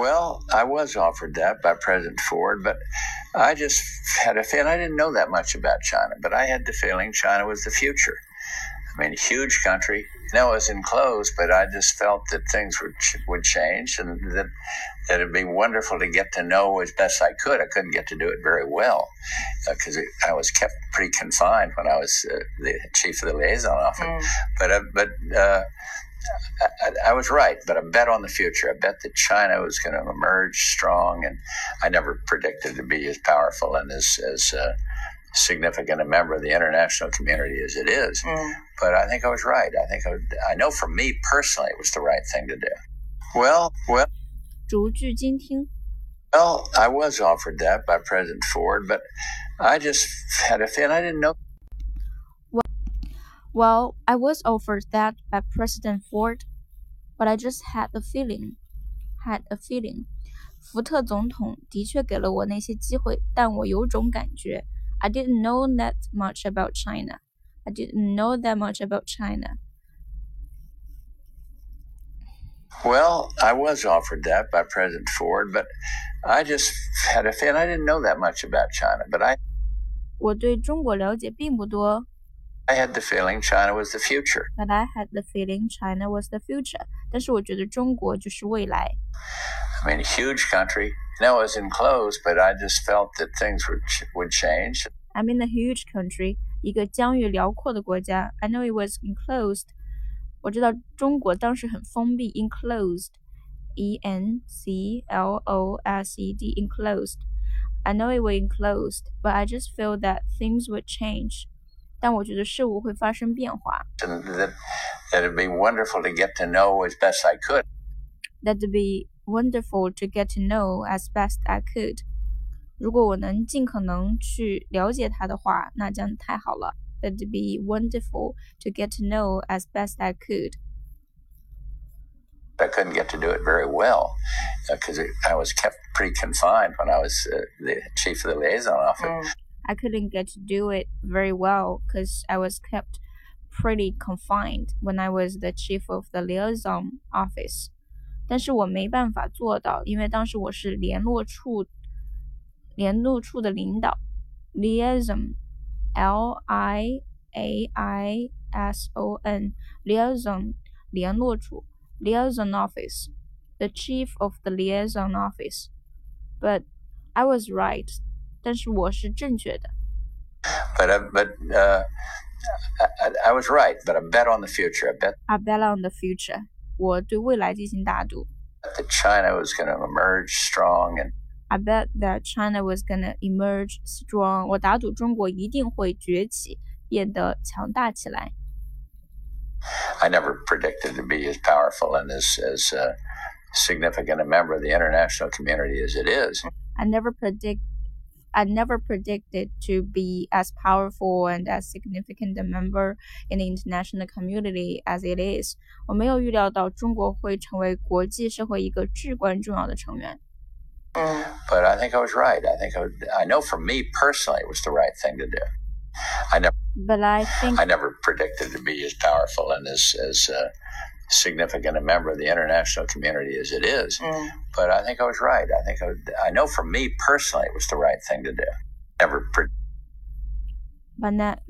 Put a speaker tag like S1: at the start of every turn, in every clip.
S1: Well, I was offered that by President Ford, but I just had a feeling I didn't know that much about China, but I had the feeling China was the future. I mean, huge country. You know, it was enclosed, but I just felt that things would would change, and that that it'd be wonderful to get to know as best I could. I couldn't get to do it very well because uh, I was kept pretty confined when I was uh, the chief of the liaison office. Mm. But uh, but uh, I, I, was right, but I bet on the future. I bet that China was going to emerge strong, and I never predicted to be as powerful and as as uh, significant a member of the international community as it is. Mm. But I think I was right. I think I, would, I know for me personally, it was the right thing to do. Well, well. Well, I was offered that by President Ford, but I just had a feeling I didn't know.
S2: Well, I was offered that by President Ford, but I just had a feeling, had a feeling. 福特总统的确给了我那些机会，但我有种感觉。I didn't know that much about China. I didn't know that much about China.
S1: Well, I was offered that by President Ford, but I just had a feeling I didn't know that much about China. But I
S2: 我对中国了解并不多。
S1: I had the feeling China was the future.
S2: But I had the feeling China was the future. 但是我觉得中国就是未来。
S1: I mean, a huge country. No, it was enclosed, but I just felt that things would would change.
S2: I'm in a huge country. 一个疆域辽阔的国家。I know it was enclosed. 我知道中国当时很封闭，enclosed, e n c l o s e d, enclosed. I know it was enclosed, but I just feel that things would change. 但我觉得事物会发生变化。
S1: That that'd be wonderful to get to know as best I could.
S2: That'd be wonderful to get to know as best I could. 如果我能尽可能去了解它的话，那将太好了。That'd be wonderful to get to know as best I could.
S1: I couldn't get to do it very well because uh, I was kept pretty confined when I was uh, the chief of the liaison office. Mm.
S2: I couldn't get to do it very well because I was kept pretty confined when I was the chief of the liaison office. 但是我没办法做到，因为当时我是联络处联络处的领导，liaison，l i a i s o n，liaison 联络处，liaison office，the chief of the liaison office. But I was right. 但是我是正确的。
S1: But uh, but uh, I, I was right. But I bet on the future. I bet.
S2: I bet on the future. 我对未来进行大赌。
S1: That China was going to emerge strong and.
S2: I bet that China was going to emerge strong. 我打赌中国一定会崛起，变得强大起来。
S1: I never predicted to be as powerful and as as uh, significant a member of the international community as it is.
S2: I never predict I never predicted to be as powerful and as significant a member in the international community as it is。我没有预料到中国会成为国际社会一个至关重要的成员。
S1: But I think I was right. I think I, would, I know for me personally, it was the right thing to do. I never.
S2: But I think
S1: I never predicted to be as powerful and as as uh, significant a member of the international community as it is. Mm. But I think I was right. I think I, would, I know for me personally, it was the right thing to do. Never. Pre-
S2: but that,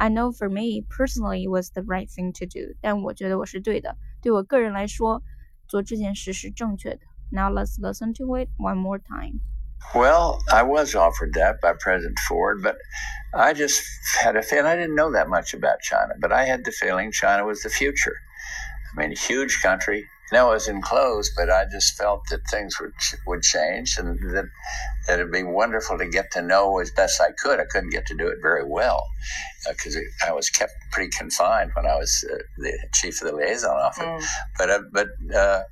S2: I know for me personally, it was the right thing to do. 但我觉得我是对的。对我个人来说，做这件事是正确的。Now let's listen to it one more time.
S1: Well, I was offered that by President Ford, but I just had a feeling I didn't know that much about China, but I had the feeling China was the future. I mean, huge country. No, it was enclosed, but I just felt that things would would change, and that that it'd be wonderful to get to know as best I could. I couldn't get to do it very well because uh, I was kept pretty confined when I was uh, the chief of the liaison office. Mm. But uh, but uh,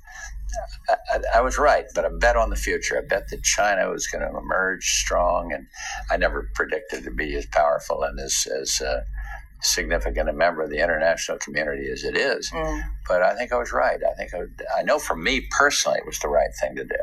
S1: I, I, was right. But I bet on the future. I bet that China was going to emerge strong, and I never predicted to be as powerful and as as uh, significant a member of the international community as it is. Mm. But I think I was right. I think I, I know for me personally, it was the right thing to do.